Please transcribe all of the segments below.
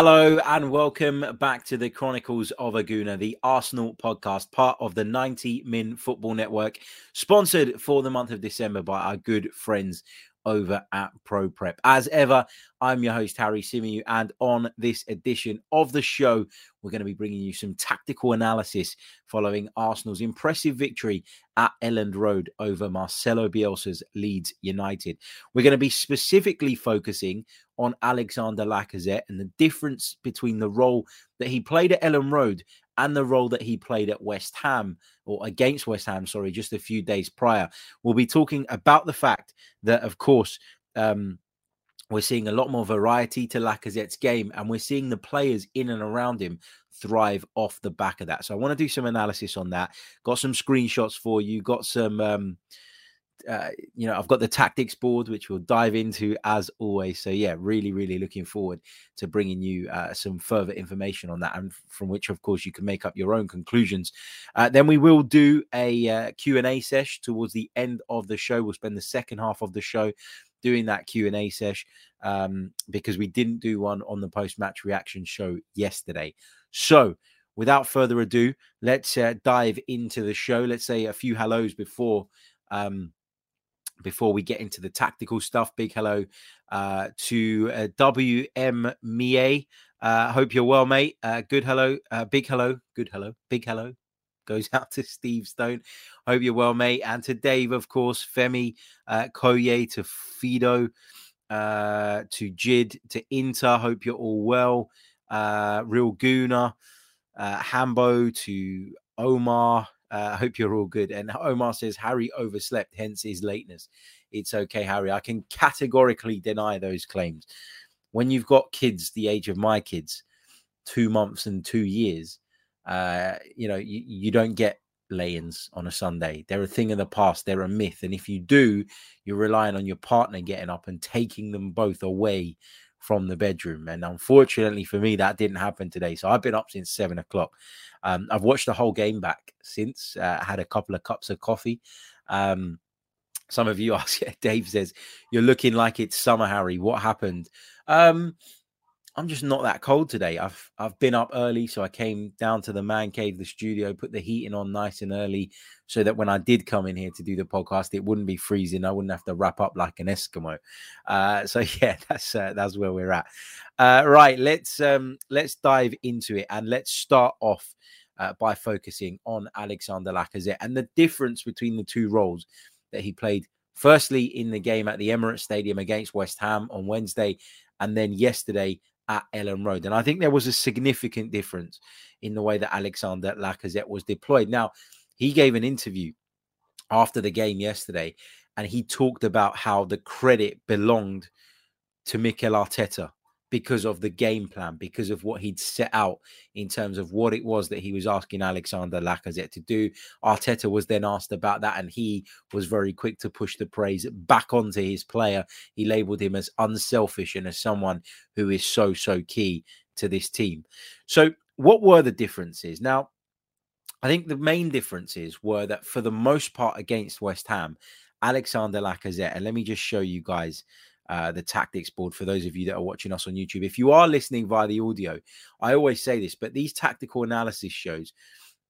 Hello and welcome back to the Chronicles of a Gooner, the Arsenal podcast, part of the 90 Min Football Network, sponsored for the month of December by our good friends over at ProPrep. As ever, I'm your host, Harry Symeou, and on this edition of the show, we're going to be bringing you some tactical analysis following Arsenal's impressive victory at Elland Road over Marcelo Bielsa's Leeds United. We're going to be specifically focusing on Alexander Lacazette and the difference between the role that he played at Elland Road and the role that he played at West Ham or against West Ham, sorry, just a few days prior. We'll be talking about the fact that, of course, um, we're seeing a lot more variety to Lacazette's game, and we're seeing the players in and around him thrive off the back of that. So I want to do some analysis on that. Got some screenshots for you. Got some um, uh, you know, I've got the tactics board, which we'll dive into as always. So, yeah, really, really looking forward to bringing you uh, some further information on that, and from which, of course, you can make up your own conclusions. Uh, then we will do a uh, Q&A sesh towards the end of the show. We'll spend the second half of the show doing that Q&A sesh um, because we didn't do one on the post-match reaction show yesterday. So, without further ado, let's uh, dive into the show. Let's say a few hellos before um, before we get into the tactical stuff, big hello uh, to uh, WM Mie. Uh, hope you're well, mate. Uh, good hello, uh, big hello, good hello, big hello goes out to Steve Stone. Hope you're well, mate. And to Dave, of course, Femi, uh, Koye, to Fido, uh, to Jid, to Inter. Hope you're all well. Uh, Real Guna, uh, Hambo, to Omar, I uh, hope you're all good. And Omar says Harry overslept, hence his lateness. It's okay, Harry. I can categorically deny those claims. When you've got kids the age of my kids, two months and two years, uh, you know, you, you don't get lay-ins on a Sunday. They're a thing of the past. They're a myth. And if you do, you're relying on your partner getting up and taking them both away from the bedroom. And unfortunately for me, that didn't happen today. So I've been up since seven o'clock. Um, I've watched the whole game back since, uh, had a couple of cups of coffee. Um, some of you ask, Dave says, You're looking like it's summer, Harry. What happened? Um, I'm just not that cold today. I've I've been up early, so I came down to the man cave, the studio, put the heating on nice and early, so that when I did come in here to do the podcast, it wouldn't be freezing. I wouldn't have to wrap up like an Eskimo. Uh, so yeah, that's uh, that's where we're at. Uh, right, let's um, let's dive into it and let's start off uh, by focusing on Alexander Lacazette and the difference between the two roles that he played. Firstly, in the game at the Emirates Stadium against West Ham on Wednesday, and then yesterday at Elland Road. And I think there was a significant difference in the way that Alexander Lacazette was deployed. Now, he gave an interview after the game yesterday, and he talked about how the credit belonged to Mikel Arteta because of the game plan, because of what he'd set out in terms of what it was that he was asking Alexander Lacazette to do. Arteta was then asked about that, and he was very quick to push the praise back onto his player. He labeled him as unselfish and as someone who is so, so key to this team. So, what were the differences? Now, I think the main differences were that for the most part against West Ham, Alexander Lacazette, and let me just show you guys uh, the tactics board for those of you that are watching us on YouTube. If you are listening via the audio, I always say this, but these tactical analysis shows,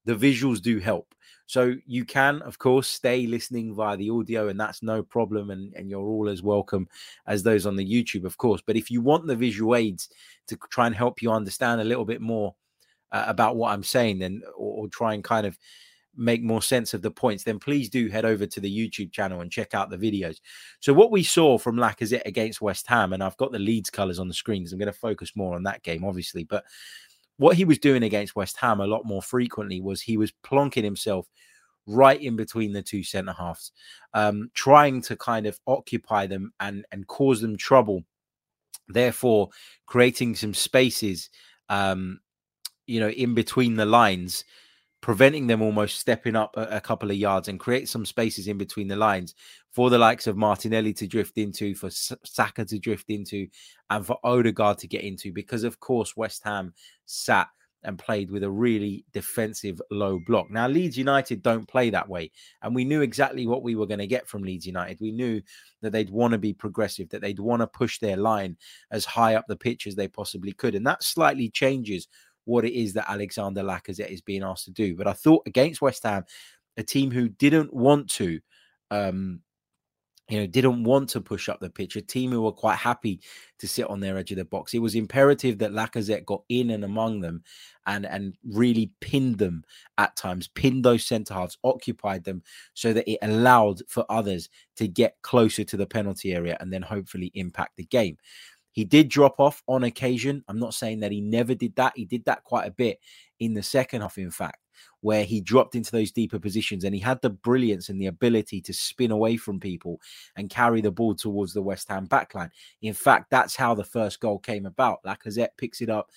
the visuals do help. So you can, of course, stay listening via the audio, and that's no problem. And, and you're all as welcome as those on the YouTube, of course. But if you want the visual aids to try and help you understand a little bit more uh, about what I'm saying, then or, or try and kind of make more sense of the points, then please do head over to the YouTube channel and check out the videos. So, what we saw from Lacazette against West Ham, and I've got the Leeds colours on the screen because I'm going to focus more on that game, obviously. But what he was doing against West Ham a lot more frequently was he was plonking himself right in between the two centre halves, um, trying to kind of occupy them and and cause them trouble. Therefore, creating some spaces um, you know, in between the lines, preventing them almost stepping up a, a, couple of yards and create some spaces in between the lines for the likes of Martinelli to drift into, for Saka to drift into, and for Odegaard to get into. Because of course, West Ham sat and played with a really defensive low block. Now, Leeds United don't play that way. And we knew exactly what we were going to get from Leeds United. We knew that they'd want to be progressive, that they'd want to push their line as high up the pitch as they possibly could. And that slightly changes what it is that Alexander Lacazette is being asked to do. But I thought against West Ham, a team who didn't want to, um, you know, didn't want to push up the pitch, a team who were quite happy to sit on their edge of the box. It was imperative that Lacazette got in and among them and, and really pinned them at times, pinned those centre halves, occupied them so that it allowed for others to get closer to the penalty area and then hopefully impact the game. He did drop off on occasion. I'm not saying that he never did that. He did that quite a bit in the second half, in fact, where he dropped into those deeper positions and he had the brilliance and the ability to spin away from people and carry the ball towards the West Ham backline. In fact, that's how the first goal came about. Lacazette picks it up,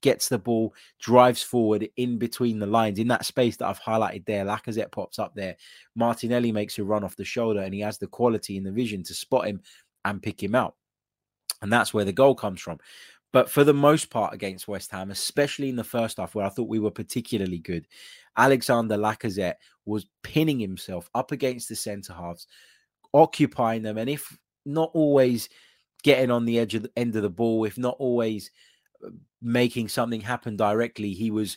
gets the ball, drives forward in between the lines in that space that I've highlighted there. Lacazette pops up there. Martinelli makes a run off the shoulder and he has the quality and the vision to spot him and pick him out. And that's where the goal comes from. But for the most part against West Ham, especially in the first half, where I thought we were particularly good, Alexander Lacazette was pinning himself up against the centre halves, occupying them, and if not always getting on the edge of the end of the ball, if not always uh, making something happen directly, he was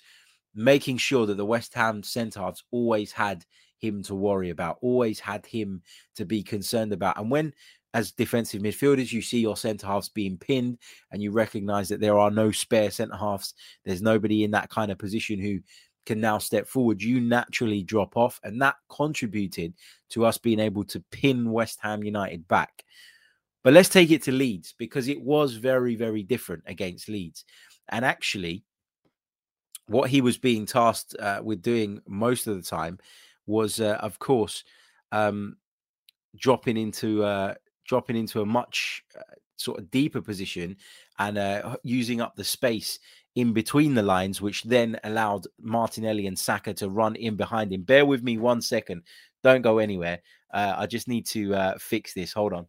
making sure that the West Ham centre halves always had him to worry about, always had him to be concerned about. And when as defensive midfielders, you see your centre halves being pinned, and you recognise that there are no spare centre halves. There's nobody in that kind of position who can now step forward. You naturally drop off, and that contributed to us being able to pin West Ham United back. But let's take it to Leeds because it was very, very different against Leeds. And actually, what he was being tasked uh, with doing most of the time was, uh, of course, um, dropping into uh, dropping into a much uh, sort of deeper position and uh, using up the space in between the lines, which then allowed Martinelli and Saka to run in behind him. Bear with me one second. Don't go anywhere. Uh, I just need to uh, fix this. Hold on.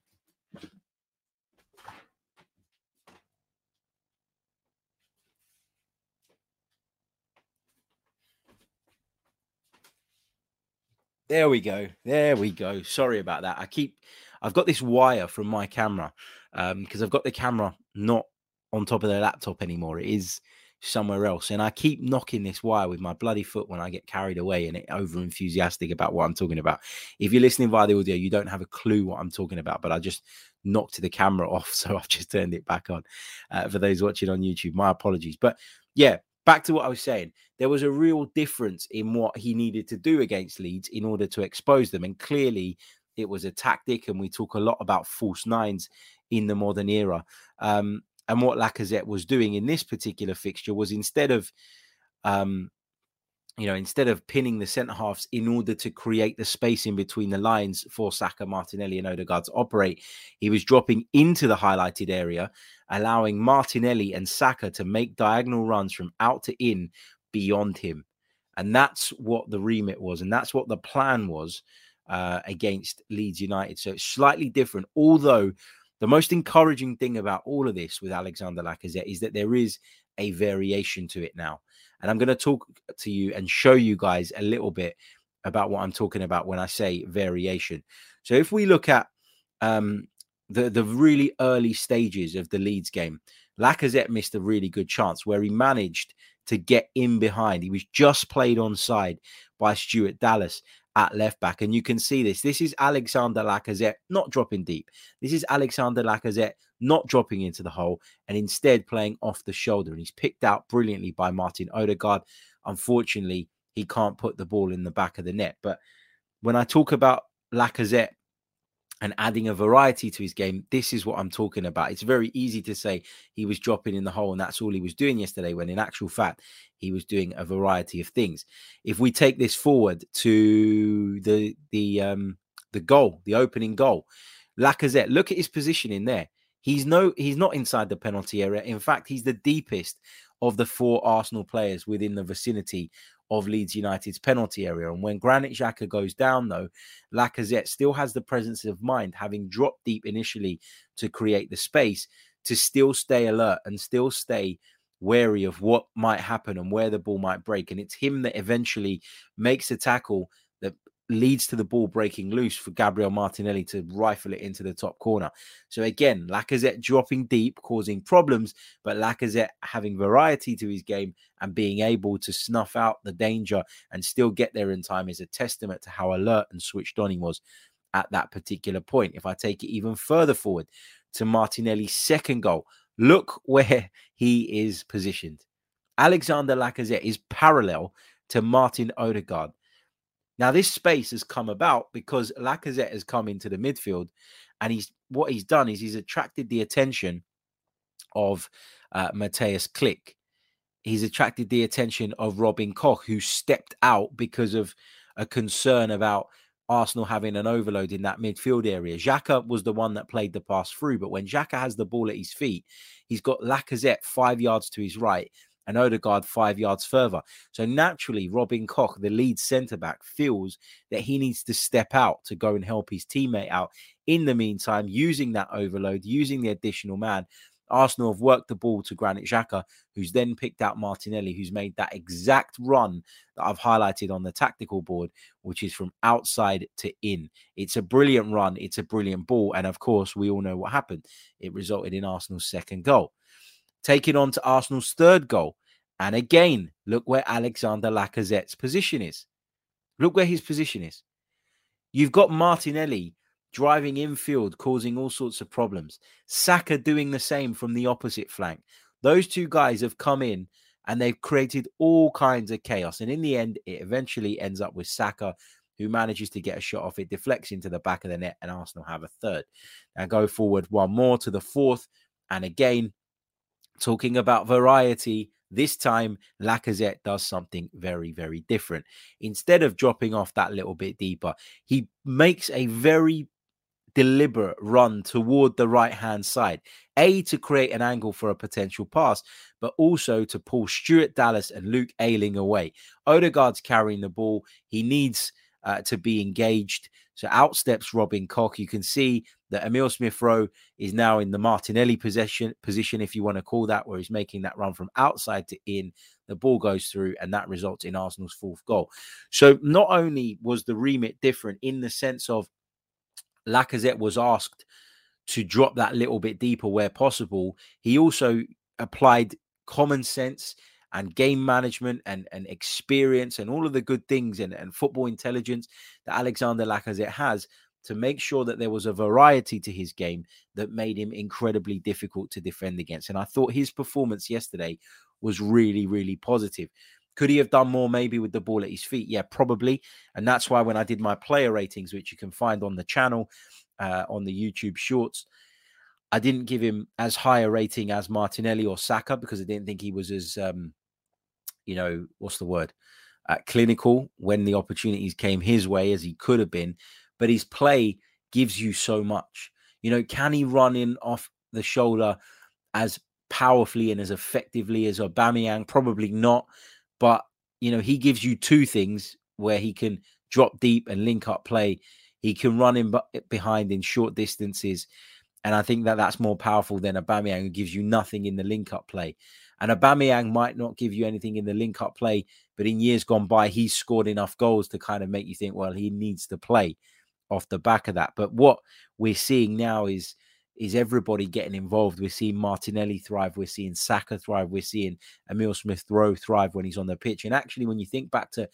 There we go. There we go. Sorry about that. I keep I've got this wire from my camera because um, I've got the camera not on top of the laptop anymore. It is somewhere else. And I keep knocking this wire with my bloody foot when I get carried away and over enthusiastic about what I'm talking about. If you're listening via the audio, you don't have a clue what I'm talking about, but I just knocked the camera off. So I've just turned it back on. Uh, for those watching on YouTube, my apologies. But yeah, back to what I was saying. There was a real difference in what he needed to do against Leeds in order to expose them. And clearly, it was a tactic, and we talk a lot about false nines in the modern era. Um, and what Lacazette was doing in this particular fixture was instead of, um, you know, instead of pinning the centre halves in order to create the space in between the lines for Saka, Martinelli, and Odegaard to operate, he was dropping into the highlighted area, allowing Martinelli and Saka to make diagonal runs from out to in beyond him. And that's what the remit was, and that's what the plan was uh, against Leeds United. So it's slightly different. Although the most encouraging thing about all of this with Alexander Lacazette is that there is a variation to it now. And I'm going to talk to you and show you guys a little bit about what I'm talking about when I say variation. So if we look at um, the the really early stages of the Leeds game, Lacazette missed a really good chance where he managed to get in behind. He was just played on side by Stuart Dallas at left back. And you can see this. This is Alexander Lacazette not dropping deep. This is Alexander Lacazette not dropping into the hole and instead playing off the shoulder. And he's picked out brilliantly by Martin Odegaard. Unfortunately, he can't put the ball in the back of the net. But when I talk about Lacazette and adding a variety to his game, this is what I'm talking about. It's very easy to say he was dropping in the hole and that's all he was doing yesterday, when in actual fact, he was doing a variety of things. If we take this forward to the the um the goal, the opening goal, Lacazette, look at his position in there. He's no, he's not inside the penalty area. In fact, he's the deepest of the four Arsenal players within the vicinity of Leeds United's penalty area. And when Granit Xhaka goes down, though, Lacazette still has the presence of mind, having dropped deep initially to create the space, to still stay alert and still stay wary of what might happen and where the ball might break. And it's him that eventually makes a tackle that leads to the ball breaking loose for Gabriel Martinelli to rifle it into the top corner. So again, Lacazette dropping deep, causing problems, but Lacazette having variety to his game and being able to snuff out the danger and still get there in time is a testament to how alert and switched on he was at that particular point. If I take it even further forward to Martinelli's second goal, look where he is positioned. Alexander Lacazette is parallel to Martin Odegaard. Now, this space has come about because Lacazette has come into the midfield, and he's what he's done is he's attracted the attention of uh, Mateusz Klich. He's attracted the attention of Robin Koch, who stepped out because of a concern about Arsenal having an overload in that midfield area. Xhaka was the one that played the pass through, but when Xhaka has the ball at his feet, he's got Lacazette five yards to his right and Odegaard five yards further. So naturally, Robin Koch, the lead centre back, feels that he needs to step out to go and help his teammate out. In the meantime, using that overload, using the additional man, Arsenal have worked the ball to Granit Xhaka, who's then picked out Martinelli, who's made that exact run that I've highlighted on the tactical board, which is from outside to in. It's a brilliant run. It's a brilliant ball. And of course, we all know what happened. It resulted in Arsenal's second goal. Taking on to Arsenal's third goal. And again, look where Alexander Lacazette's position is. Look where his position is. You've got Martinelli driving infield, causing all sorts of problems. Saka doing the same from the opposite flank. Those two guys have come in and they've created all kinds of chaos. And in the end, it eventually ends up with Saka, who manages to get a shot off. It deflects into the back of the net, and Arsenal have a third. Now go forward one more to the fourth. And again, talking about variety, this time, Lacazette does something very, very different. Instead of dropping off that little bit deeper, he makes a very deliberate run toward the right hand side. A, to create an angle for a potential pass, but also to pull Stuart Dallas and Luke Ayling away. Odegaard's carrying the ball. He needs uh, to be engaged. So out steps Robin Koch. You can see that Emile Smith Rowe is now in the Martinelli possession position, if you want to call that, where he's making that run from outside to in. The ball goes through, and that results in Arsenal's fourth goal. So not only was the remit different in the sense of Lacazette was asked to drop that little bit deeper where possible. He also applied common sense and game management and, and experience and all of the good things and, and football intelligence that Alexander Lacazette has to make sure that there was a variety to his game that made him incredibly difficult to defend against. And I thought his performance yesterday was really, really positive. Could he have done more maybe with the ball at his feet? Yeah, probably. And that's why when I did my player ratings, which you can find on the channel, uh, on the YouTube shorts, I didn't give him as high a rating as Martinelli or Saka because I didn't think he was as, um, you know, what's the word? Uh, clinical when the opportunities came his way as he could have been. But his play gives you so much. You know, can he run in off the shoulder as powerfully and as effectively as Aubameyang? Probably not. But you know, he gives you two things where he can drop deep and link up play. He can run in behind in short distances, and I think that that's more powerful than Aubameyang, who gives you nothing in the link up play. And Aubameyang might not give you anything in the link up play, but in years gone by, he's scored enough goals to kind of make you think, well, he needs to play off the back of that. But what we're seeing now is is everybody getting involved. We're seeing Martinelli thrive. We're seeing Saka thrive. We're seeing Emile Smith Rowe thrive when he's on the pitch. And actually, when you think back to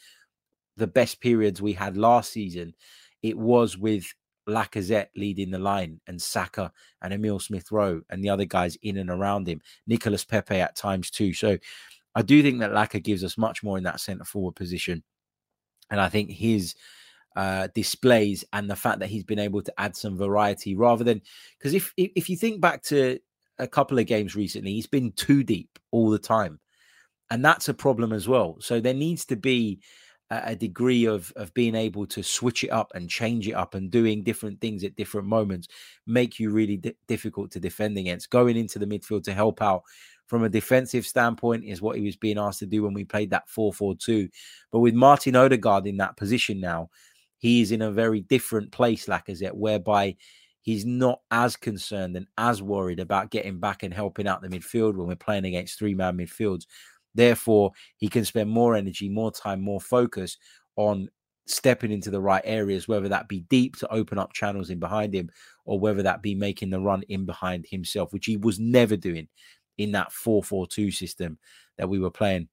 the best periods we had last season, it was with Lacazette leading the line and Saka and Emile Smith Rowe and the other guys in and around him. Nicolas Pepe at times too. So I do think that Laca gives us much more in that centre forward position. And I think his uh, displays and the fact that he's been able to add some variety rather than because if if you think back to a couple of games recently, he's been too deep all the time, and that's a problem as well. So there needs to be a, degree of of being able to switch it up and change it up and doing different things at different moments make you really difficult to defend against. Going into the midfield to help out from a defensive standpoint, is what he was being asked to do when we played that 4 4 2. But with Martin Odegaard in that position now, he is in a very different place, Lacazette, whereby he's not as concerned and as worried about getting back and helping out the midfield when we're playing against three man midfields. Therefore, he can spend more energy, more time, more focus on stepping into the right areas, whether that be deep to open up channels in behind him, or whether that be making the run in behind himself, which he was never doing in that 4 4 2 system that we were playing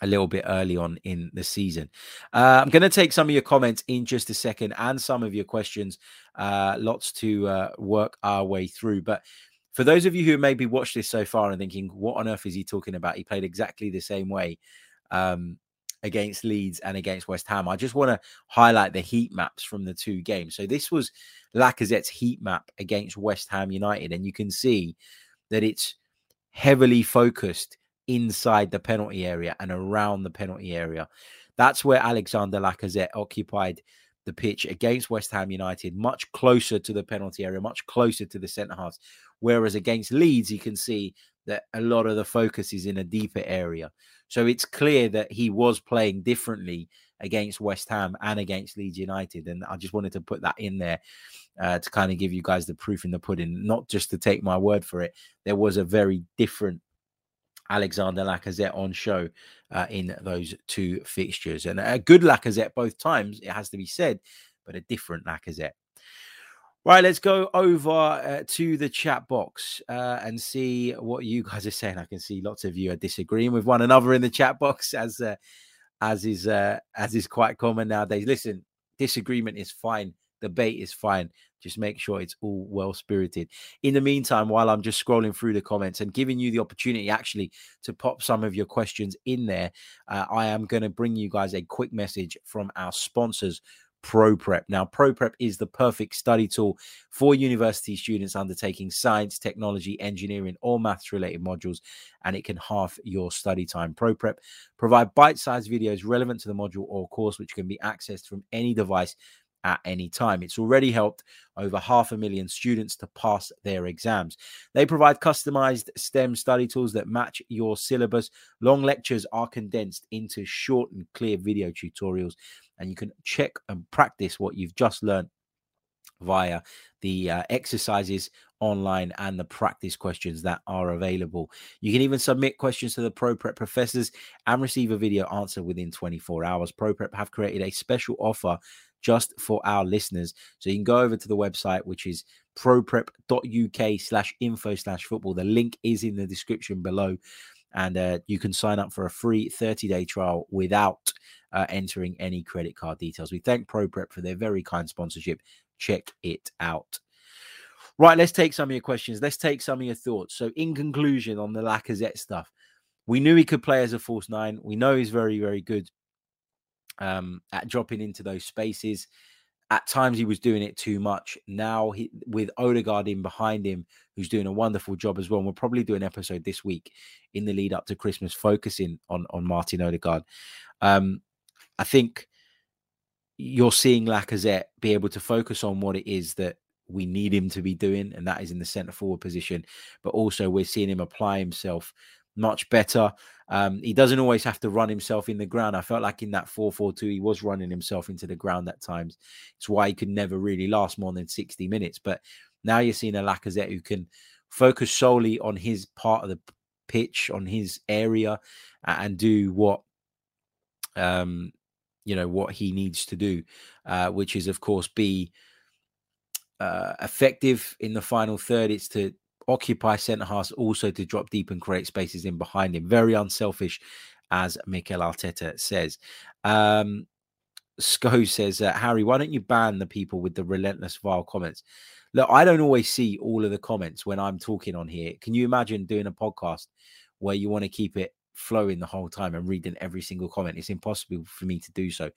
a little bit early on in the season. Uh, I'm going to take some of your comments in just a second and some of your questions. Uh, lots to uh, work our way through. But for those of you who maybe watched this so far and thinking, what on earth is he talking about? He played exactly the same way. Um, against Leeds and against West Ham. I just want to highlight the heat maps from the two games. So this was Lacazette's heat map against West Ham United, and you can see that it's heavily focused inside the penalty area and around the penalty area. That's where Alexander Lacazette occupied the pitch against West Ham United, much closer to the penalty area, much closer to the centre halves. Whereas against Leeds, you can see that a lot of the focus is in a deeper area. So it's clear that he was playing differently against West Ham and against Leeds United. And I just wanted to put that in there uh, to kind of give you guys the proof in the pudding, not just to take my word for it. There was a very different Alexander Lacazette on show uh, in those two fixtures. And a good Lacazette both times, it has to be said, but a different Lacazette. Right, let's go over uh, to the chat box uh, and see what you guys are saying. I can see lots of you are disagreeing with one another in the chat box, as uh, as is uh, as is quite common nowadays. Listen, disagreement is fine, debate is fine. Just make sure it's all well spirited. In the meantime, while I'm just scrolling through the comments and giving you the opportunity actually to pop some of your questions in there, uh, I am going to bring you guys a quick message from our sponsors ProPrep. Now, ProPrep is the perfect study tool for university students undertaking science, technology, engineering, or maths related modules, and it can halve your study time. ProPrep provide bite-sized videos relevant to the module or course, which can be accessed from any device at any time. It's already helped over half a million students to pass their exams. They provide customized STEM study tools that match your syllabus. Long lectures are condensed into short and clear video tutorials and you can check and practice what you've just learned via the uh, exercises online and the practice questions that are available. You can even submit questions to the ProPrep professors and receive a video answer within 24 hours. ProPrep have created a special offer just for our listeners. So you can go over to the website, which is proprep.uk slash info slash football. The link is in the description below. And uh, you can sign up for a free 30 day trial without uh, entering any credit card details. We thank ProPrep for their very kind sponsorship. Check it out. Right, let's take some of your questions. Let's take some of your thoughts. So, in conclusion, on the Lacazette stuff, we knew he could play as a false nine. We know he's very, very good um, at dropping into those spaces. At times, he was doing it too much. Now, he, with Odegaard in behind him, who's doing a wonderful job as well. And we'll probably do an episode this week in the lead up to Christmas, focusing on on Martin Odegaard. Um, I think you're seeing Lacazette be able to focus on what it is that we need him to be doing, and that is in the centre forward position. But also, we're seeing him apply himself much better. Um, he doesn't always have to run himself in the ground. I felt like in that 4 4 2, he was running himself into the ground at times. It's why he could never really last more than 60 minutes. But now you're seeing a Lacazette who can focus solely on his part of the pitch, on his area, and do what um, you know what he needs to do, uh, which is of course be uh, effective in the final third. It's to occupy centre halves, also to drop deep and create spaces in behind him. Very unselfish, as Mikel Arteta says. Um, Sco says, uh, Harry, why don't you ban the people with the relentless vile comments? Look, I don't always see all of the comments when I'm talking on here. Can you imagine doing a podcast where you want to keep it flowing the whole time and reading every single comment. It's impossible for me to do so.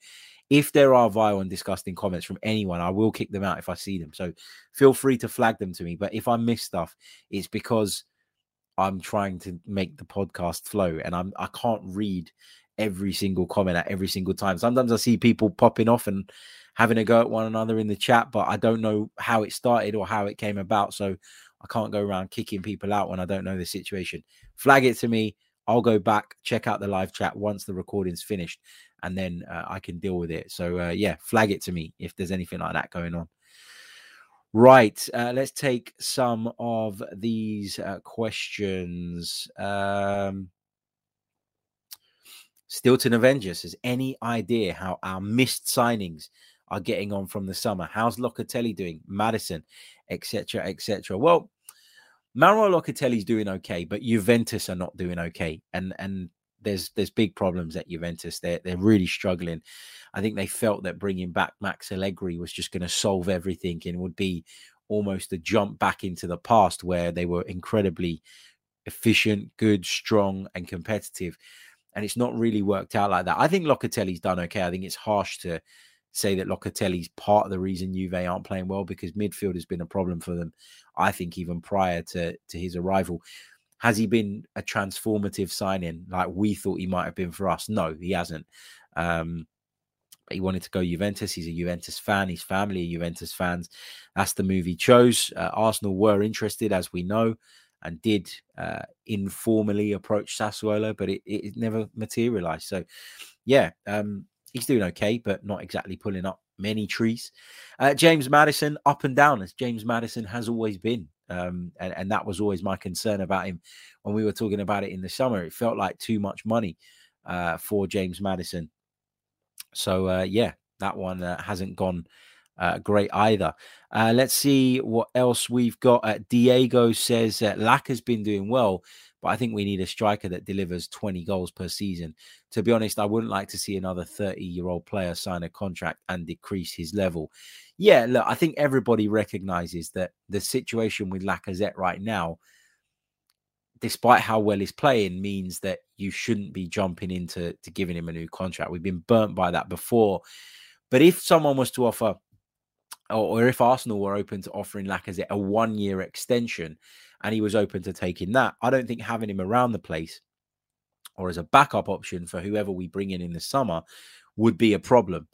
If there are vile and disgusting comments from anyone, I will kick them out if I see them. So feel free to flag them to me. But if I miss stuff, it's because I'm trying to make the podcast flow and I'm I can't read every single comment at every single time. Sometimes I see people popping off and having a go at one another in the chat, but I don't know how it started or how it came about. So I can't go around kicking people out when I don't know the situation. Flag it to me. I'll go back, check out the live chat once the recording's finished, and then uh, I can deal with it. So, uh, yeah, flag it to me if there's anything like that going on. Right, uh, let's take some of these uh, questions. Um, Stilton Avengers has any idea how our missed signings are getting on from the summer? How's Locatelli doing? Maddison, etc., etc. Well, Manuel Locatelli's doing okay, but Juventus are not doing okay, and and there's there's big problems at Juventus. They're they're really struggling. I think they felt that bringing back Max Allegri was just going to solve everything and would be almost a jump back into the past where they were incredibly efficient, good, strong, and competitive and it's not really worked out like that. I think Locatelli's done okay. I think it's harsh to say that Locatelli's part of the reason Juve aren't playing well because midfield has been a problem for them. I think even prior to to his arrival, has he been a transformative signing like we thought he might have been for us? No, he hasn't. Um, he wanted to go Juventus. He's a Juventus fan. His family are Juventus fans. That's the move he chose. Uh, Arsenal were interested, as we know and did uh, informally approach Sassuolo, but it, it never materialized. So, yeah, um, he's doing okay, but not exactly pulling up many trees. Uh, James Maddison, up and down as James Maddison has always been. Um, and, and that was always my concern about him when we were talking about it in the summer. It felt like too much money uh, for James Madison. So, uh, yeah, that one uh, hasn't gone uh, great either. Uh, let's see what else we've got. Diego says that Lack has been doing well, but I think we need a striker that delivers 20 goals per season. To be honest, I wouldn't like to see another 30 year old player sign a contract and decrease his level. Yeah, look, I think everybody recognizes that the situation with Lacazette right now, despite how well he's playing, means that you shouldn't be jumping into to giving him a new contract. We've been burnt by that before. But if someone was to offer or, if Arsenal were open to offering Lacazette a one year extension and he was open to taking that, I don't think having him around the place or as a backup option for whoever we bring in in the summer would be a problem.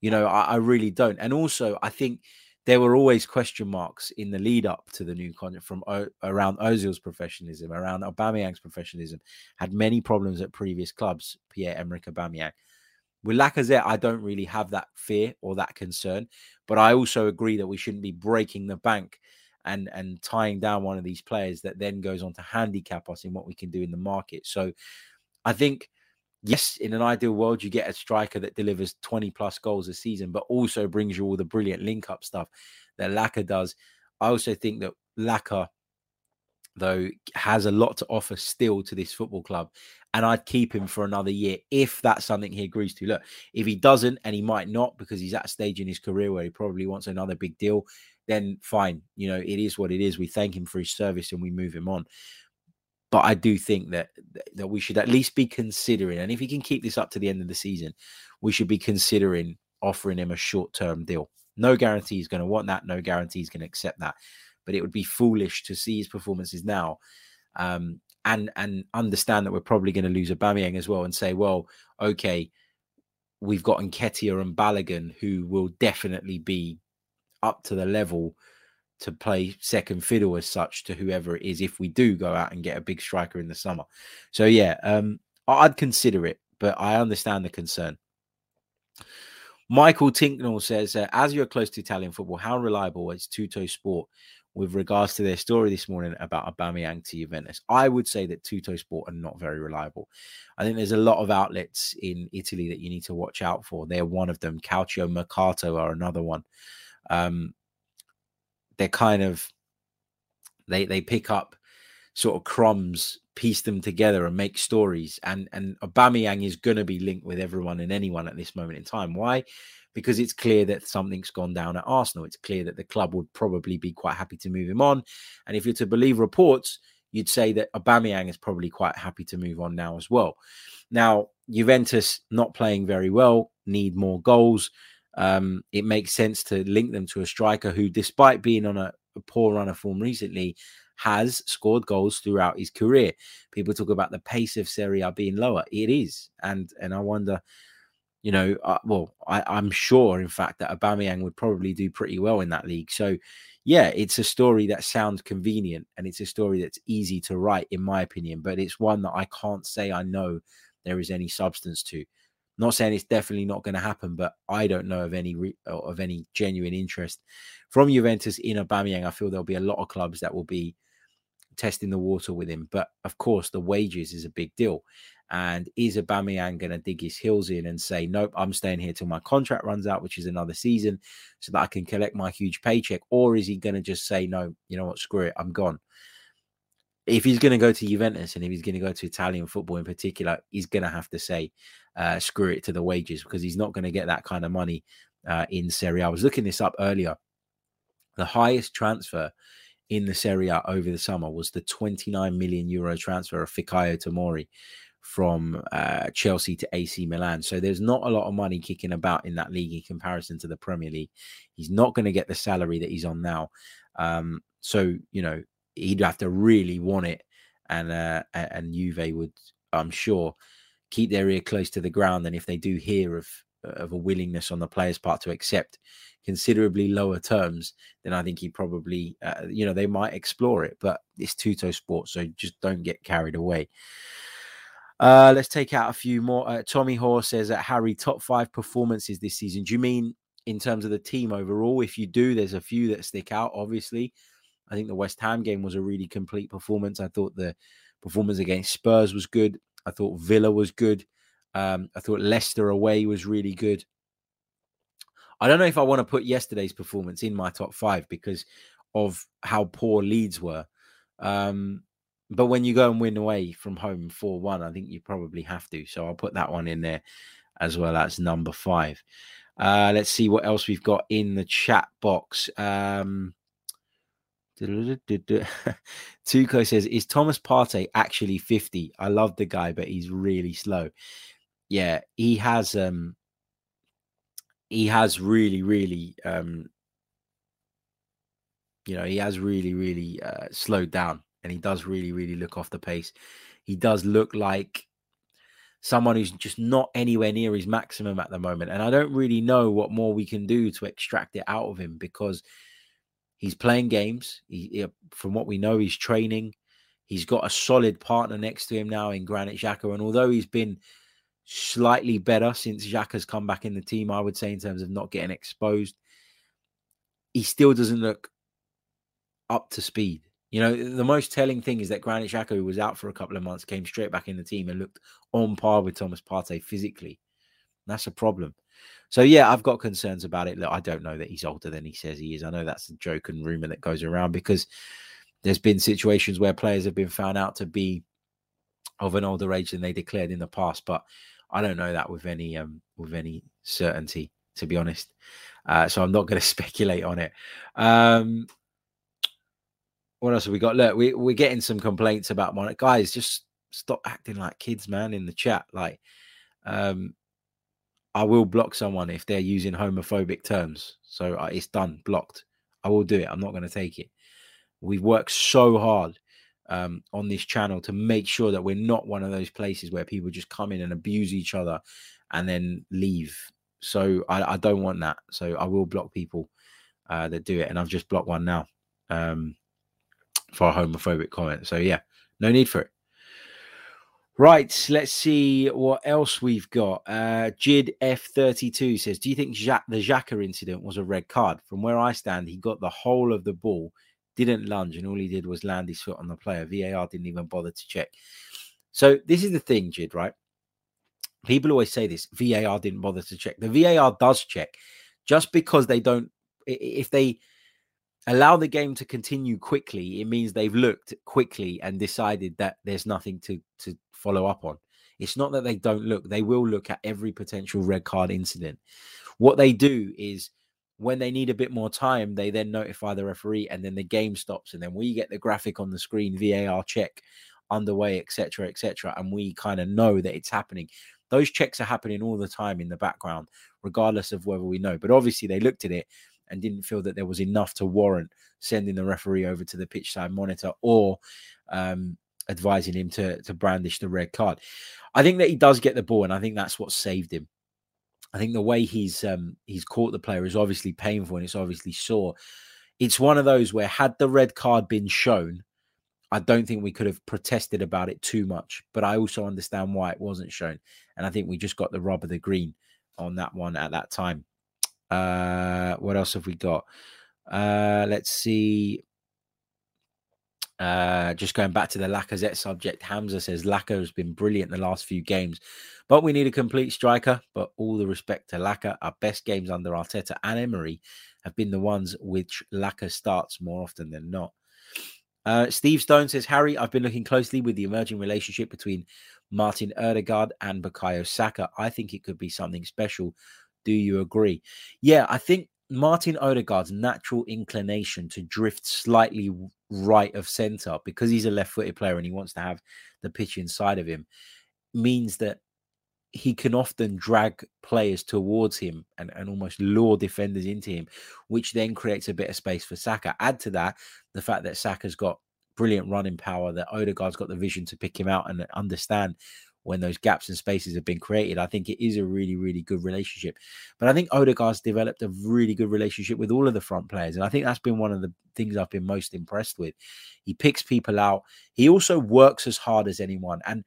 You know, I, I really don't. And also, I think there were always question marks in the lead up to the new contract from o- around Ozil's professionalism, around Aubameyang's professionalism. Had many problems at previous clubs. Pierre Emerick Aubameyang. With Lacazette, I don't really have that fear or that concern, but I also agree that we shouldn't be breaking the bank and and tying down one of these players that then goes on to handicap us in what we can do in the market. So I think yes, in an ideal world, you get a striker that delivers 20 plus goals a season, but also brings you all the brilliant link up stuff that Laca does. I also think that Laca, though, has a lot to offer still to this football club and I'd keep him for another year if that's something he agrees to. Look, if he doesn't, and he might not because he's at a stage in his career where he probably wants another big deal, then fine. You know, it is what it is. We thank him for his service and we move him on. But I do think that that we should at least be considering, and if he can keep this up to the end of the season, we should be considering offering him a short-term deal. No guarantee he's going to want that. No guarantee he's going to accept that. But it would be foolish to see his performances now um, and and understand that we're probably going to lose Aubameyang as well, and say, well, okay, we've got Nketiah and Balogun who will definitely be up to the level to play second fiddle as such to whoever it is if we do go out and get a big striker in the summer. So yeah, um, I'd consider it, but I understand the concern. Michael Tinknell says, uh, as you're close to Italian football, how reliable is Tuttosport with regards to their story this morning about Aubameyang to Juventus. I would say that Tuttosport are not very reliable. I think there's a lot of outlets in Italy that you need to watch out for. They're one of them. Calciomercato are another one. Um, they're kind of they they pick up sort of crumbs, piece them together, and make stories. And and Aubameyang is going to be linked with everyone and anyone at this moment in time. Why? because it's clear that something's gone down at Arsenal. It's clear that the club would probably be quite happy to move him on. And if you're to believe reports, you'd say that Aubameyang is probably quite happy to move on now as well. Now, Juventus not playing very well, need more goals. Um, it makes sense to link them to a striker who, despite being on a, a poor run of form recently, has scored goals throughout his career. People talk about the pace of Serie A being lower. It is, and and I wonder you know, uh, well, I, am sure, in fact, that Aubameyang would probably do pretty well in that league. So, yeah, it's a story that sounds convenient and it's a story that's easy to write, in my opinion, but it's one that I can't say I know there is any substance to. Not saying it's definitely not going to happen, but I don't know of any re- uh, of any genuine interest from Juventus in Aubameyang. I feel there'll be a lot of clubs that will be testing the water with him, but of course the wages is a big deal. And is Aubameyang going to dig his heels in and say, "Nope, I'm staying here till my contract runs out, which is another season, so that I can collect my huge paycheck," or is he going to just say, "No, you know what, screw it, I'm gone." If he's going to go to Juventus and if he's going to go to Italian football in particular, he's going to have to say, uh, "Screw it" to the wages because he's not going to get that kind of money uh, in Serie A. I was looking this up earlier. The highest transfer in the Serie A over the summer was the 29 million euro transfer of Fikayo Tomori from uh, Chelsea to AC Milan. So there's not a lot of money kicking about in that league in comparison to the Premier League. He's not going to get the salary that he's on now. Um, so you know he'd have to really want it, and uh, and Juve would, I'm sure, keep their ear close to the ground. And if they do hear of of a willingness on the players' part to accept considerably lower terms, then I think he probably, uh, you know, they might explore it. But it's Tuttosport, so just don't get carried away. Uh, let's take out a few more. Uh, Tommy Hoare says that Harry top five performances this season. Do you mean in terms of the team overall? If you do, there's a few that stick out. Obviously, I think the West Ham game was a really complete performance. I thought the performance against Spurs was good. I thought Villa was good. Um, I thought Leicester away was really good. I don't know if I want to put yesterday's performance in my top five because of how poor Leeds were. Um, but when you go and win away from home 4 1, I think you probably have to. So I'll put that one in there as well as number five. Uh, let's see what else we've got in the chat box. Um, Tuco says, Is Thomas Partey actually 50? I love the guy, but he's really slow. Yeah, he has um he has really, really um you know, he has really, really uh, slowed down and he does really, really look off the pace. He does look like someone who's just not anywhere near his maximum at the moment. And I don't really know what more we can do to extract it out of him because he's playing games. He, from what we know, he's training. He's got a solid partner next to him now in Granit Xhaka. And although he's been slightly better since Xhaka's come back in the team, I would say, in terms of not getting exposed, he still doesn't look up to speed. You know, the most telling thing is that Granit Xhaka, who was out for a couple of months, came straight back in the team and looked on par with Thomas Partey physically. That's a problem. So yeah, I've got concerns about it. Look, I don't know that he's older than he says he is. I know that's a joke and rumor that goes around because there's been situations where players have been found out to be of an older age than they declared in the past, but I don't know that with any um with any certainty, to be honest. Uh, so I'm not going to speculate on it. Um, what else have we got? Look, we, we're getting some complaints about my guys. Just stop acting like kids, man, in the chat. Like, um, I will block someone if they're using homophobic terms. So uh, it's done, blocked. I will do it. I'm not going to take it. We've worked so hard um, on this channel to make sure that we're not one of those places where people just come in and abuse each other and then leave. So I, I don't want that. So I will block people uh, that do it, and I've just blocked one now. Um, for a homophobic comment. So yeah, no need for it. Right, let's see what else we've got. Uh, Jid F32 says, Do you think the Xhaka incident was a red card? From where I stand, he got the whole of the ball, didn't lunge, and all he did was land his foot on the player. VAR didn't even bother to check. So this is the thing, Jid, right? People always say this VAR didn't bother to check. The VAR does check just because they don't, if they allow the game to continue quickly, it means they've looked quickly and decided that there's nothing to to follow up on. It's not that they don't look; they will look at every potential red card incident. What they do is when they need a bit more time, they then notify the referee, and then the game stops, and then we get the graphic on the screen, VAR check underway, etc., etc., and we kind of know that it's happening. Those checks are happening all the time in the background, regardless of whether we know. But obviously, they looked at it and didn't feel that there was enough to warrant sending the referee over to the pitch side monitor or um, advising him to to brandish the red card. I think that he does get the ball, and I think that's what saved him. I think the way he's um, he's caught the player is obviously painful and it's obviously sore. it's one of those where had the red card been shown, I don't think we could have protested about it too much. But I also understand why it wasn't shown. And I think we just got the rub of the green on that one at that time. Uh, what else have we got? Uh, let's see. Uh, just going back to the Lacazette subject, Hamza says Laca has been brilliant the last few games, but we need a complete striker. But all the respect to Laca, our best games under Arteta and Emery have been the ones which Laca starts more often than not. Uh, Steve Stone says, Harry, I've been looking closely with the emerging relationship between Martin Odegaard and Bukayo Saka. I think it could be something special. Do you agree? Yeah, I think Martin Odegaard's natural inclination to drift slightly right of centre because he's a left footed player and he wants to have the pitch inside of him means that he can often drag players towards him and, and almost lure defenders into him, which then creates a bit of space for Saka. Add to that the fact that Saka's got brilliant running power, that Odegaard's got the vision to pick him out and understand when those gaps and spaces have been created. I think it is a really, really good relationship. But I think Odegaard's developed a really good relationship with all of the front players. And I think that's been one of the things I've been most impressed with. He picks people out. He also works as hard as anyone. And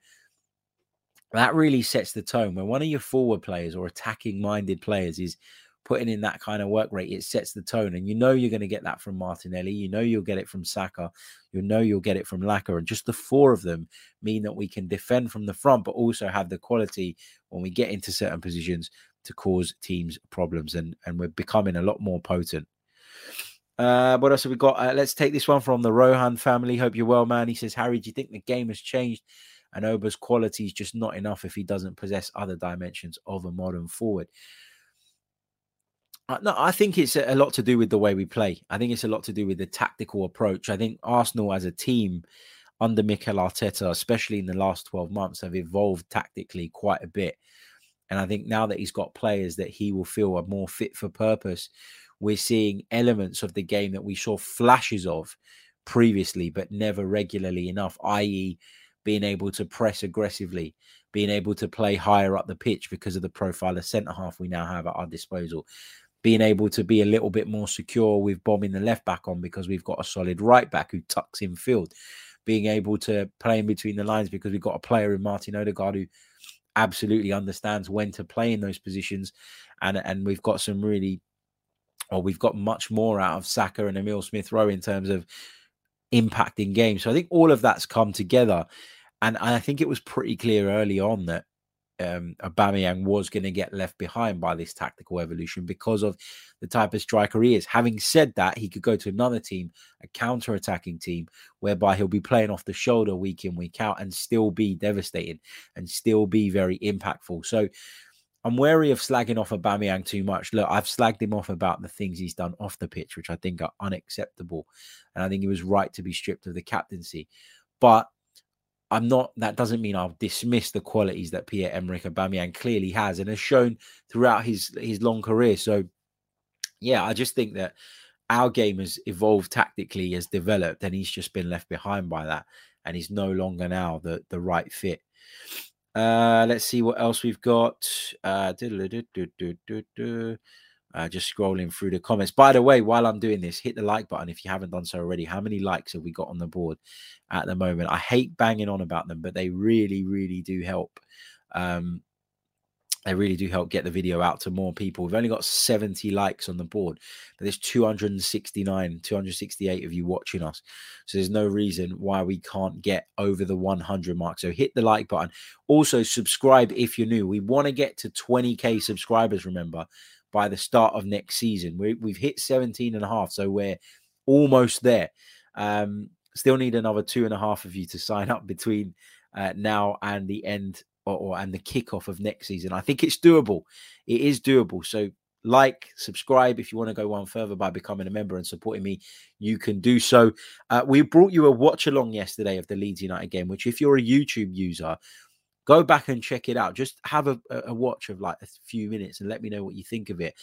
that really sets the tone. When one of your forward players or attacking minded players is putting in that kind of work rate, it sets the tone. And you know you're going to get that from Martinelli. You know you'll get it from Saka. You know you'll get it from Laca. And just the four of them mean that we can defend from the front, but also have the quality when we get into certain positions to cause teams problems. And, and we're becoming a lot more potent. Uh, what else have we got? Uh, let's take this one from the Rohan family. Hope you're well, man. He says, Harry, do you think the game has changed? and Oba's quality is just not enough if he doesn't possess other dimensions of a modern forward. No, I think it's a lot to do with the way we play. I think it's a lot to do with the tactical approach. I think Arsenal as a team under Mikel Arteta, especially in the last 12 months, have evolved tactically quite a bit. And I think now that he's got players that he will feel are more fit for purpose, we're seeing elements of the game that we saw flashes of previously, but never regularly enough, i.e., being able to press aggressively, being able to play higher up the pitch because of the profile of centre half we now have at our disposal, being able to be a little bit more secure with bombing the left back on because we've got a solid right back who tucks in field, being able to play in between the lines because we've got a player in Martin Odegaard who absolutely understands when to play in those positions, and and we've got some really, or we've got much more out of Saka and Emile Smith Rowe in terms of impacting games. So I think all of that's come together. And I think it was pretty clear early on that um, Aubameyang was going to get left behind by this tactical evolution because of the type of striker he is. Having said that, he could go to another team, a counter-attacking team, whereby he'll be playing off the shoulder week in, week out, and still be devastating and still be very impactful. So I'm wary of slagging off Aubameyang too much. Look, I've slagged him off about the things he's done off the pitch, which I think are unacceptable, and I think he was right to be stripped of the captaincy. But I'm not. That doesn't mean I'll dismiss the qualities that Pierre Emerick Aubameyang clearly has and has shown throughout his his long career. So, yeah, I just think that our game has evolved tactically, has developed, and he's just been left behind by that, and he's no longer now the the right fit. Uh, let's see what else we've got. Uh, uh, just scrolling through the comments. By the way, while I'm doing this, hit the like button if you haven't done so already. How many likes have we got on the board at the moment? I hate banging on about them, but they really, really do help. Um, they really do help get the video out to more people. We've only got 70 likes on the board, but there's 269, 268 of you watching us. So there's no reason why we can't get over the 100 mark. So hit the like button. Also, subscribe if you're new. We want to get to 20k subscribers, remember by the start of next season. We, we've hit 17 and a half, so we're almost there. Um, still need another two and a half of you to sign up between uh, now and the end or, or and the kickoff of next season. I think it's doable. It is doable. So like, subscribe if you want to go one further by becoming a member and supporting me. You can do so. Uh, we brought you a watch along yesterday of the Leeds United game, which, if you're a YouTube user, go back and check it out. Just have a, a watch of like a few minutes and let me know what you think of it.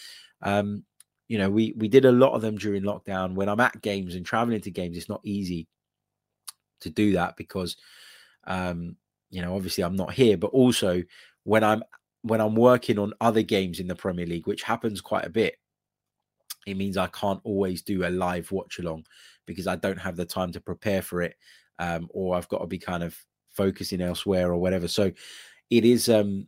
Um, you know, we we did a lot of them during lockdown. When I'm at games and traveling to games, it's not easy to do that because um, you know, obviously I'm not here, but also when I'm when I'm working on other games in the Premier League, which happens quite a bit, it means I can't always do a live watch along because I don't have the time to prepare for it, um, or I've got to be kind of focusing elsewhere or whatever. So it is um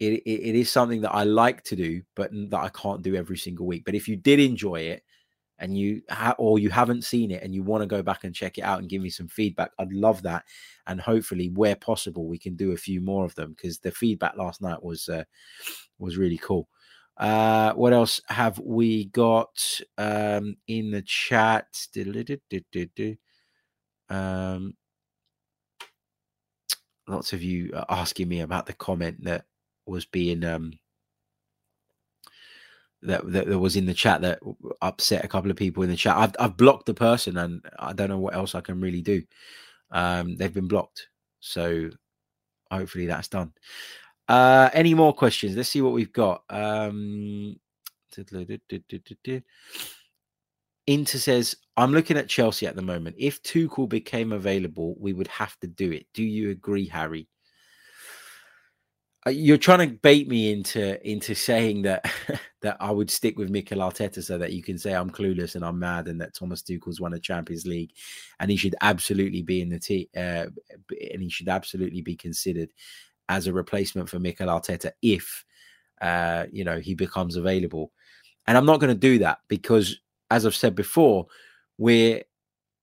it, it, it is something that I like to do, but that I can't do every single week. But if you did enjoy it and you ha- or you haven't seen it and you want to go back and check it out and give me some feedback, I'd love that. And hopefully, where possible, we can do a few more of them because the feedback last night was uh, was really cool. Uh, what else have we got um, in the chat? Um, lots of you asking me about the comment that was being um, that, that, that was in the chat that upset a couple of people in the chat. I've I've blocked the person, and I don't know what else I can really do. Um, they've been blocked, so hopefully that's done. Uh, any more questions? Let's see what we've got. Um, Inter says, I'm looking at Chelsea at the moment. If Tuchel became available, we would have to do it. Do you agree, Harry? Uh, you're trying to bait me into into saying that that I would stick with Mikel Arteta so that you can say I'm clueless and I'm mad and that Thomas Tuchel's won a Champions League and he should absolutely be in the team uh, and he should absolutely be considered as a replacement for Mikel Arteta if uh, you know he becomes available. And I'm not going to do that because, as I've said before, we're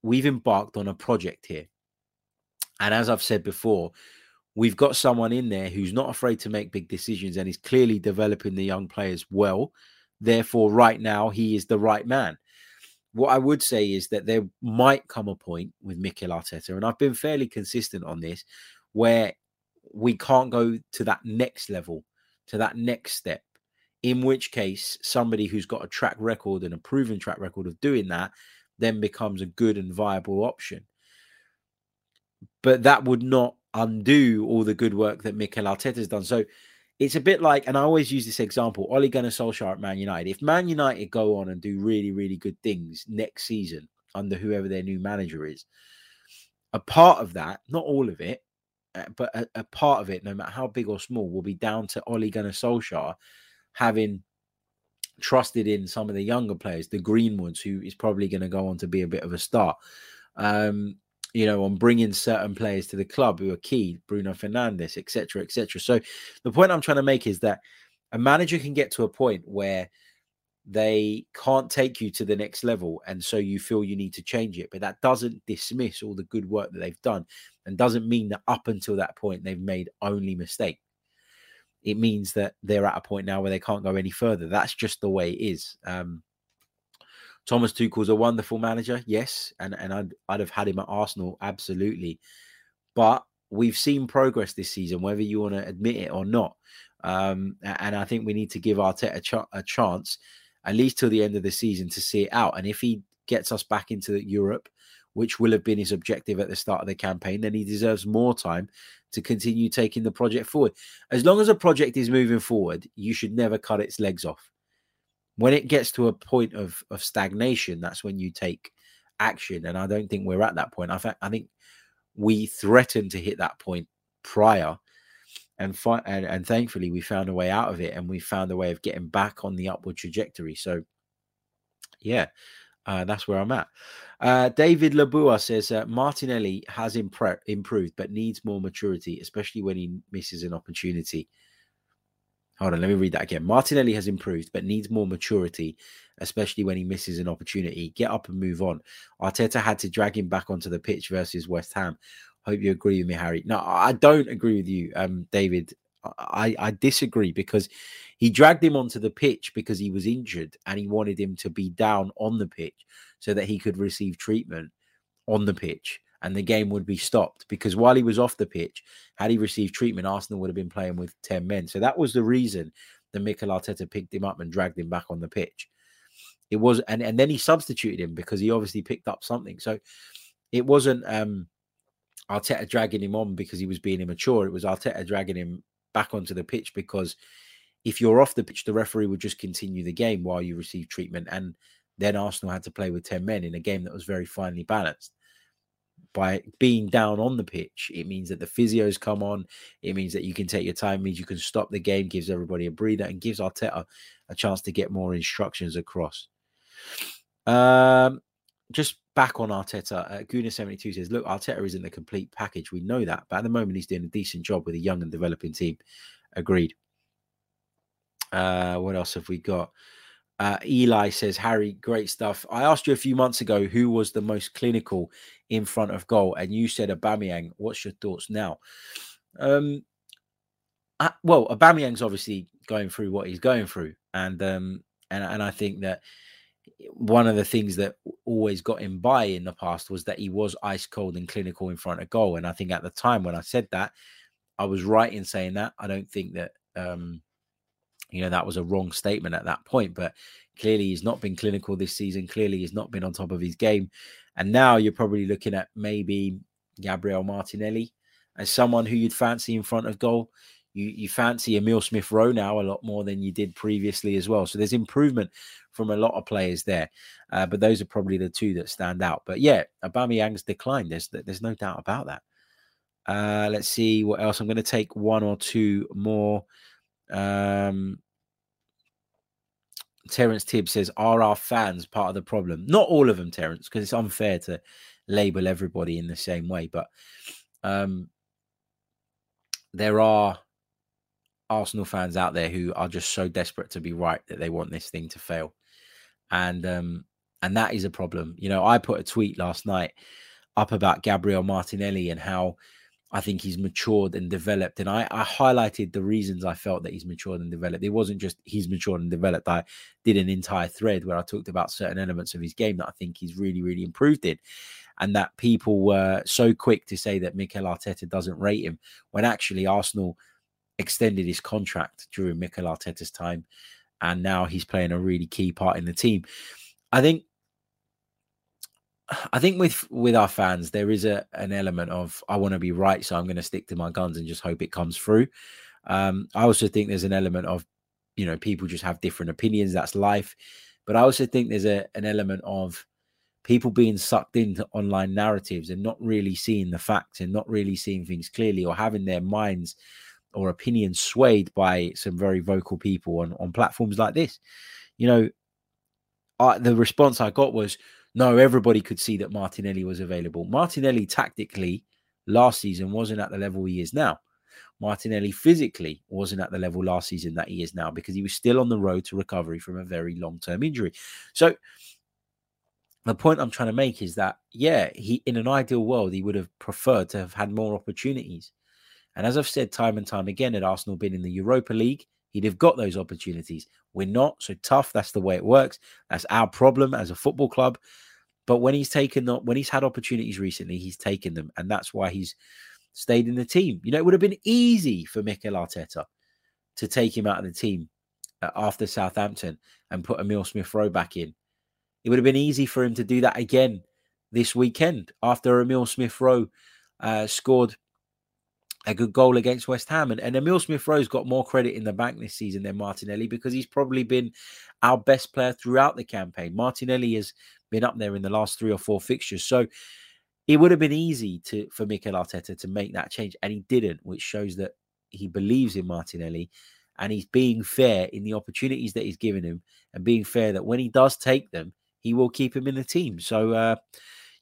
we've embarked on a project here. And as I've said before, we've got someone in there who's not afraid to make big decisions and is clearly developing the young players well. Therefore, right now, he is the right man. What I would say is that there might come a point with Mikel Arteta, and I've been fairly consistent on this, where we can't go to that next level, to that next step. In which case, somebody who's got a track record and a proven track record of doing that then becomes a good and viable option. But that would not undo all the good work that Mikel Arteta has done. So it's a bit like, and I always use this example: Ole Gunnar Solskjaer at Man United. If Man United go on and do really, really good things next season under whoever their new manager is, a part of that, not all of it, uh, but a, a, part of it, no matter how big or small, will be down to Ole Gunnar Solskjaer having trusted in some of the younger players, the Greenwoods, who is probably going to go on to be a bit of a star. Um, you know, on bringing certain players to the club who are key, Bruno Fernandes, etc., etc. So the point I'm trying to make is that a manager can get to a point where they can't take you to the next level, and so you feel you need to change it. But that doesn't dismiss all the good work that they've done, and doesn't mean that up until that point they've made only mistake. It means that they're at a point now where they can't go any further. That's just the way it is. Um, Thomas Tuchel's a wonderful manager, yes, and and I'd I'd have had him at Arsenal absolutely, but we've seen progress this season, whether you want to admit it or not. Um, and I think we need to give Arteta ch- a chance, at least till the end of the season, to see it out. And if he gets us back into Europe, which will have been his objective at the start of the campaign, then he deserves more time to continue taking the project forward. As long as a project is moving forward, you should never cut its legs off. When it gets to a point of, of stagnation, that's when you take action. And I don't think we're at that point. I, th- I think we threatened to hit that point prior. And, fi- and and thankfully we found a way out of it and we found a way of getting back on the upward trajectory. So yeah, uh, that's where I'm at. Uh, David Labua says uh, Martinelli has impre- improved, but needs more maturity, especially when he misses an opportunity. Hold on, let me read that again. Martinelli has improved, but needs more maturity, especially when he misses an opportunity. Get up and move on. Arteta had to drag him back onto the pitch versus West Ham. Hope you agree with me, Harry. No, I don't agree with you, um, David. I, I disagree because he dragged him onto the pitch because he was injured and he wanted him to be down on the pitch so that he could receive treatment on the pitch and the game would be stopped because while he was off the pitch, had he received treatment, Arsenal would have been playing with 10 men. So that was the reason that Mikel Arteta picked him up and dragged him back on the pitch. It was, and, and then he substituted him because he obviously picked up something. So it wasn't um Arteta dragging him on because he was being immature. It was Arteta dragging him back onto the pitch because if you're off the pitch, the referee would just continue the game while you receive treatment. And then Arsenal had to play with 10 men in a game that was very finely balanced. By being down on the pitch, it means that the physios come on. It means that you can take your time, means you can stop the game, gives everybody a breather, and gives Arteta a chance to get more instructions across. Um, just back on Arteta, uh, Guna72 says, Look, Arteta isn't the complete package. We know that. But at the moment, he's doing a decent job with a young and developing team. Agreed. Uh, what else have we got? Uh, Eli says, Harry, great stuff. I asked you a few months ago who was the most clinical in front of goal, and you said Aubameyang. What's your thoughts now? Um, I, well, Aubameyang's obviously going through what he's going through, and um, and and I think that one of the things that always got him by in the past was that he was ice cold and clinical in front of goal. And I think at the time when I said that, I was right in saying that. I don't think that um, you know that was a wrong statement at that point, but clearly he's not been clinical this season. Clearly he's not been on top of his game, and now you're probably looking at maybe Gabriel Martinelli as someone who you'd fancy in front of goal you you fancy Emile Smith Rowe now a lot more than you did previously as well. So there's improvement from a lot of players there, uh, but those are probably the two that stand out. But yeah, Aubameyang's decline. There's there's no doubt about that. Uh, let's see what else. I'm going to take one or two more. Um, Terence Tibbs says, "Are our fans part of the problem? Not all of them, Terence, because it's unfair to label everybody in the same way. But um, there are Arsenal fans out there who are just so desperate to be right that they want this thing to fail. And um and that is a problem. You know, I put a tweet last night up about Gabriel Martinelli and how I think he's matured and developed. And I, I, highlighted the reasons I felt that he's matured and developed. It wasn't just he's matured and developed. I did an entire thread where I talked about certain elements of his game that I think he's really, really improved in. And that people were so quick to say that Mikel Arteta doesn't rate him when actually Arsenal extended his contract during Mikel Arteta's time, and now he's playing a really key part in the team. I think I think with with our fans, there is a an element of I want to be right, so I'm going to stick to my guns and just hope it comes through. Um, I also think there's an element of you know people just have different opinions. That's life, but I also think there's a an element of people being sucked into online narratives and not really seeing the facts and not really seeing things clearly or having their minds or opinions swayed by some very vocal people on, on platforms like this. You know, I, the response I got was, no, everybody could see that Martinelli was available. Martinelli tactically last season wasn't at the level he is now. Martinelli physically wasn't at the level last season that he is now because he was still on the road to recovery from a very long term injury. So, the point I'm trying to make is that, yeah, he in an ideal world, he would have preferred to have had more opportunities. And as I've said time and time again, at Arsenal being in the Europa League, he'd have got those opportunities. We're not so tough. That's the way it works. That's our problem as a football club. But when he's taken when he's had opportunities recently, he's taken them, and that's why he's stayed in the team. You know, it would have been easy for Mikel Arteta to take him out of the team uh, after Southampton and put Emile Smith Rowe back in. It would have been easy for him to do that again this weekend after Emile Smith Rowe uh, scored a good goal against West Ham. And, and Emile Smith Rowe's got more credit in the bank this season than Martinelli because he's probably been our best player throughout the campaign. Martinelli has been up there in the last three or four fixtures. So it would have been easy to for Mikel Arteta to make that change, and he didn't, which shows that he believes in Martinelli and he's being fair in the opportunities that he's given him and being fair that when he does take them, he will keep him in the team. So, uh,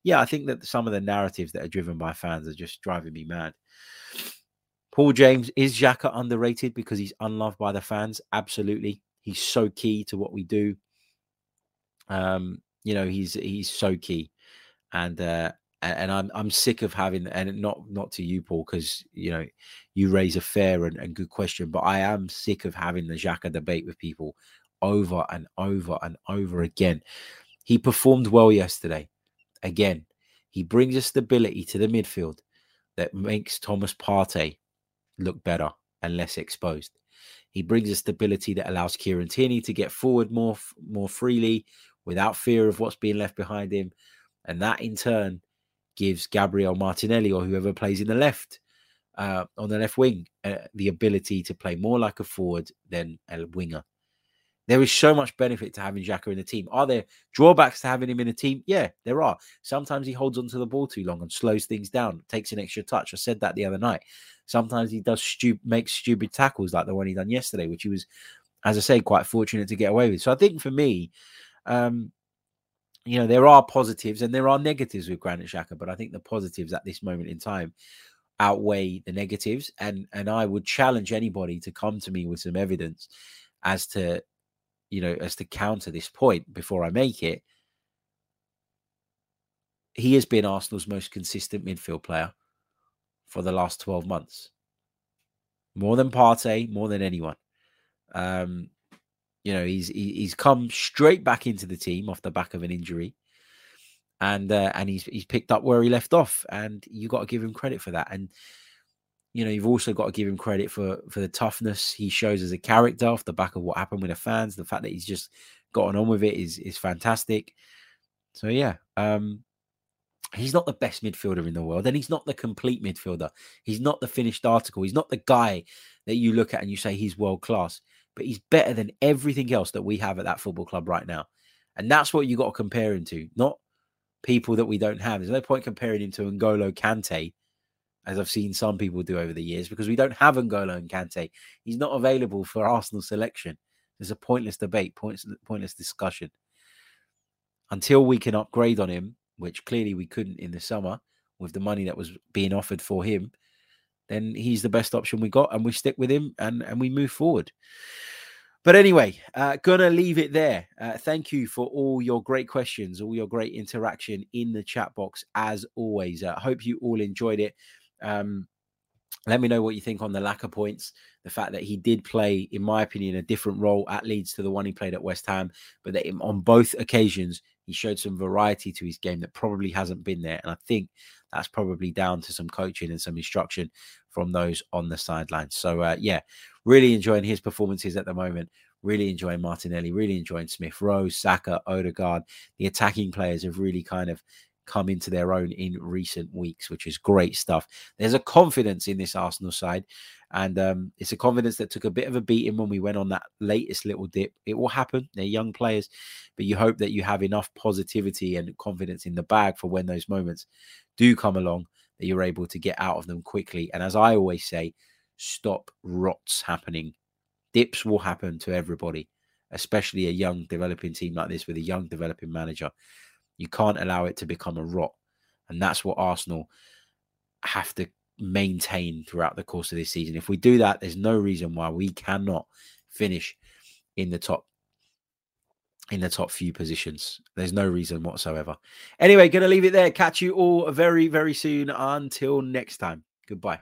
yeah, I think that some of the narratives that are driven by fans are just driving me mad. Paul James is Xhaka underrated because he's unloved by the fans. Absolutely, he's so key to what we do. Um, you know, he's he's so key, and uh, and I'm I'm sick of having and not not to you, Paul, because you know you raise a fair and, and good question, but I am sick of having the Xhaka debate with people over and over and over again. He performed well yesterday. Again, he brings a stability to the midfield that makes Thomas Partey look better and less exposed. He brings a stability that allows Kieran Tierney to get forward more more freely without fear of what's being left behind him, and that in turn gives Gabriel Martinelli or whoever plays in the left uh, on the left wing uh, the ability to play more like a forward than a winger. There is so much benefit to having Xhaka in the team. Are there drawbacks to having him in a team? Yeah, there are. Sometimes he holds onto the ball too long and slows things down, takes an extra touch. I said that the other night. Sometimes he does stu- make stupid tackles like the one he done yesterday, which he was, as I say, quite fortunate to get away with. So I think for me, um, you know, there are positives and there are negatives with Granit Xhaka, but I think the positives at this moment in time outweigh the negatives. And and I would challenge anybody to come to me with some evidence as to, you know, as to counter this point before I make it. He has been Arsenal's most consistent midfield player for the last 12 months. More than Partey, more than anyone. Um, you know, he's he's come straight back into the team off the back of an injury, and uh, and he's he's picked up where he left off, and you got to give him credit for that. And you know, you've also got to give him credit for for the toughness he shows as a character off the back of what happened with the fans. The fact that he's just gotten on with it is is fantastic. So yeah, um, he's not the best midfielder in the world, and he's not the complete midfielder. He's not the finished article. He's not the guy that you look at and you say he's world class but he's better than everything else that we have at that football club right now. And that's what you got to compare him to, not people that we don't have. There's no point comparing him to N'Golo Kante, as I've seen some people do over the years, because we don't have N'Golo Kante. He's not available for Arsenal selection. There's a pointless debate, pointless, pointless discussion. Until we can upgrade on him, which clearly we couldn't in the summer with the money that was being offered for him, then he's the best option we got, and we stick with him and and we move forward. But anyway, uh, gonna leave it there. Uh, thank you for all your great questions, all your great interaction in the chat box, as always. I uh, hope you all enjoyed it. Um, let me know what you think on the lack of points. The fact that he did play, in my opinion, a different role at Leeds to the one he played at West Ham, but that on both occasions he showed some variety to his game that probably hasn't been there. And I think that's probably down to some coaching and some instruction from those on the sidelines. So, uh, yeah, really enjoying his performances at the moment. Really enjoying Martinelli, really enjoying Smith Rowe, Saka, Odegaard. The attacking players have really kind of come into their own in recent weeks, which is great stuff. There's a confidence in this Arsenal side, and um, it's a confidence that took a bit of a beating when we went on that latest little dip. It will happen. They're young players, but you hope that you have enough positivity and confidence in the bag for when those moments do come along that you're able to get out of them quickly. And as I always say, stop rots happening. Dips will happen to everybody, especially a young developing team like this with a young developing manager. You can't allow it to become a rot. And that's what Arsenal have to maintain throughout the course of this season. If we do that, there's no reason why we cannot finish in the top in the top few positions. There's no reason whatsoever. Anyway, going to leave it there. Catch you all very, very soon. Until next time. Goodbye.